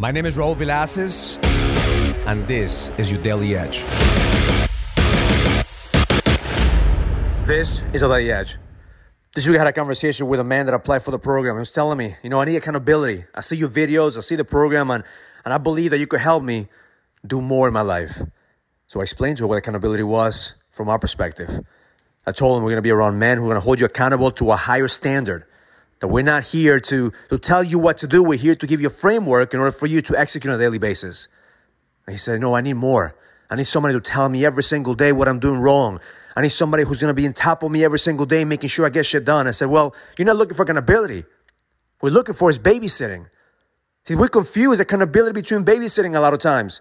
My name is Raul Villacis, and this is your Daily Edge. This is a Daily Edge. This week I had a conversation with a man that applied for the program. He was telling me, you know, I need accountability. I see your videos, I see the program, and, and I believe that you could help me do more in my life. So I explained to him what accountability was from our perspective. I told him we're going to be around men who are going to hold you accountable to a higher standard. That we're not here to, to tell you what to do. We're here to give you a framework in order for you to execute on a daily basis. And he said, No, I need more. I need somebody to tell me every single day what I'm doing wrong. I need somebody who's going to be on top of me every single day, making sure I get shit done. I said, Well, you're not looking for accountability. What we're looking for is babysitting. See, we confuse accountability between babysitting a lot of times.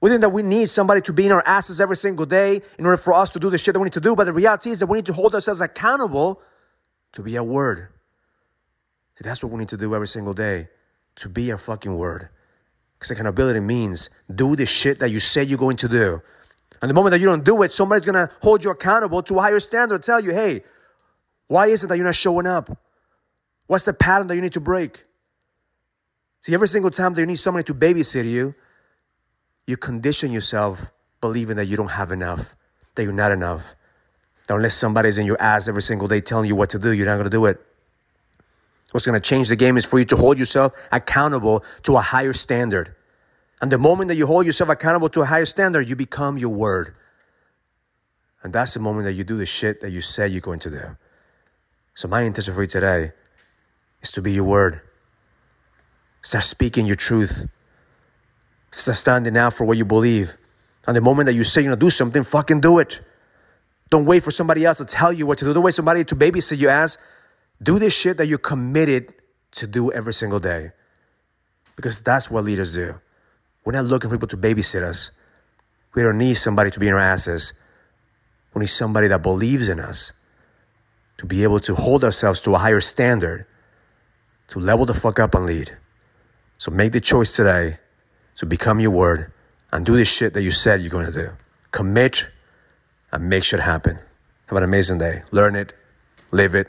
We think that we need somebody to be in our asses every single day in order for us to do the shit that we need to do. But the reality is that we need to hold ourselves accountable to be a word. That's what we need to do every single day to be a fucking word. Because accountability means do the shit that you say you're going to do. And the moment that you don't do it, somebody's gonna hold you accountable to a higher standard, tell you, hey, why is it that you're not showing up? What's the pattern that you need to break? See, every single time that you need somebody to babysit you, you condition yourself believing that you don't have enough, that you're not enough. That unless somebody's in your ass every single day telling you what to do, you're not gonna do it. What's gonna change the game is for you to hold yourself accountable to a higher standard. And the moment that you hold yourself accountable to a higher standard, you become your word. And that's the moment that you do the shit that you said you're going to do. So my intention for you today is to be your word. Start speaking your truth. Start standing out for what you believe. And the moment that you say you're gonna do something, fucking do it. Don't wait for somebody else to tell you what to do. Don't wait for somebody to babysit your ass. Do this shit that you're committed to do every single day. Because that's what leaders do. We're not looking for people to babysit us. We don't need somebody to be in our asses. We need somebody that believes in us to be able to hold ourselves to a higher standard, to level the fuck up and lead. So make the choice today to become your word and do the shit that you said you're to do. Commit and make shit happen. Have an amazing day. Learn it, live it,